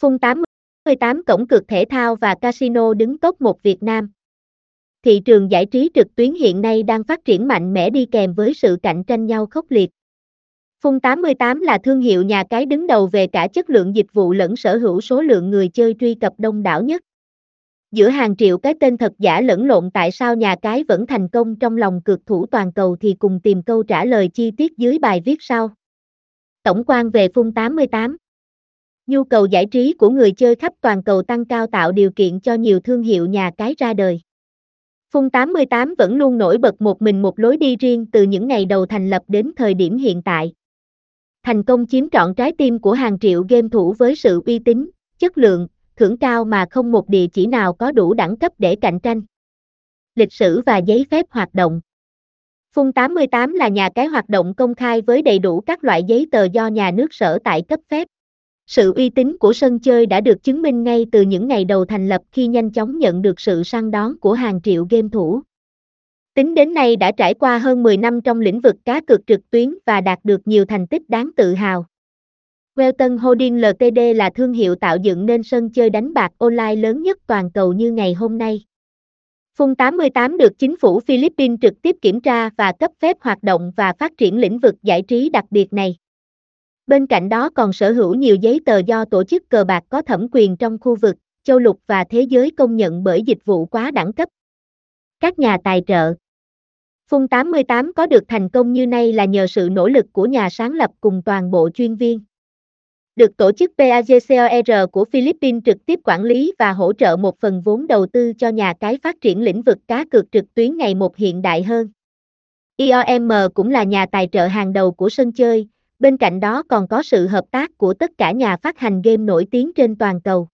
Phun 88 cổng cược thể thao và casino đứng top 1 Việt Nam. Thị trường giải trí trực tuyến hiện nay đang phát triển mạnh mẽ đi kèm với sự cạnh tranh nhau khốc liệt. Phun 88 là thương hiệu nhà cái đứng đầu về cả chất lượng dịch vụ lẫn sở hữu số lượng người chơi truy cập đông đảo nhất. Giữa hàng triệu cái tên thật giả lẫn lộn tại sao nhà cái vẫn thành công trong lòng cược thủ toàn cầu thì cùng tìm câu trả lời chi tiết dưới bài viết sau. Tổng quan về Phun 88 Nhu cầu giải trí của người chơi khắp toàn cầu tăng cao tạo điều kiện cho nhiều thương hiệu nhà cái ra đời. Phun 88 vẫn luôn nổi bật một mình một lối đi riêng từ những ngày đầu thành lập đến thời điểm hiện tại. Thành công chiếm trọn trái tim của hàng triệu game thủ với sự uy tín, chất lượng, thưởng cao mà không một địa chỉ nào có đủ đẳng cấp để cạnh tranh. Lịch sử và giấy phép hoạt động Phun 88 là nhà cái hoạt động công khai với đầy đủ các loại giấy tờ do nhà nước sở tại cấp phép. Sự uy tín của sân chơi đã được chứng minh ngay từ những ngày đầu thành lập khi nhanh chóng nhận được sự săn đón của hàng triệu game thủ. Tính đến nay đã trải qua hơn 10 năm trong lĩnh vực cá cược trực tuyến và đạt được nhiều thành tích đáng tự hào. Welton Holding Ltd là thương hiệu tạo dựng nên sân chơi đánh bạc online lớn nhất toàn cầu như ngày hôm nay. Phung 88 được chính phủ Philippines trực tiếp kiểm tra và cấp phép hoạt động và phát triển lĩnh vực giải trí đặc biệt này. Bên cạnh đó còn sở hữu nhiều giấy tờ do tổ chức cờ bạc có thẩm quyền trong khu vực, châu lục và thế giới công nhận bởi dịch vụ quá đẳng cấp. Các nhà tài trợ Phung 88 có được thành công như nay là nhờ sự nỗ lực của nhà sáng lập cùng toàn bộ chuyên viên. Được tổ chức PAGCOR của Philippines trực tiếp quản lý và hỗ trợ một phần vốn đầu tư cho nhà cái phát triển lĩnh vực cá cược trực tuyến ngày một hiện đại hơn. IOM cũng là nhà tài trợ hàng đầu của sân chơi, bên cạnh đó còn có sự hợp tác của tất cả nhà phát hành game nổi tiếng trên toàn cầu.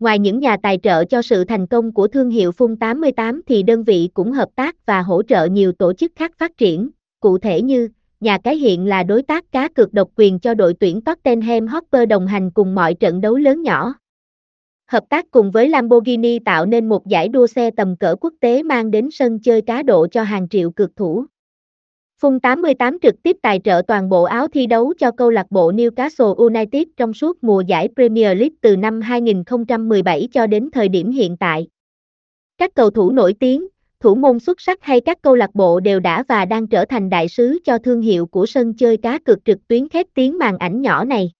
Ngoài những nhà tài trợ cho sự thành công của thương hiệu Phun 88 thì đơn vị cũng hợp tác và hỗ trợ nhiều tổ chức khác phát triển, cụ thể như nhà cái hiện là đối tác cá cược độc quyền cho đội tuyển Tottenham Hotspur đồng hành cùng mọi trận đấu lớn nhỏ. Hợp tác cùng với Lamborghini tạo nên một giải đua xe tầm cỡ quốc tế mang đến sân chơi cá độ cho hàng triệu cược thủ. Phung 88 trực tiếp tài trợ toàn bộ áo thi đấu cho câu lạc bộ Newcastle United trong suốt mùa giải Premier League từ năm 2017 cho đến thời điểm hiện tại. Các cầu thủ nổi tiếng, thủ môn xuất sắc hay các câu lạc bộ đều đã và đang trở thành đại sứ cho thương hiệu của sân chơi cá cược trực tuyến khét tiếng màn ảnh nhỏ này.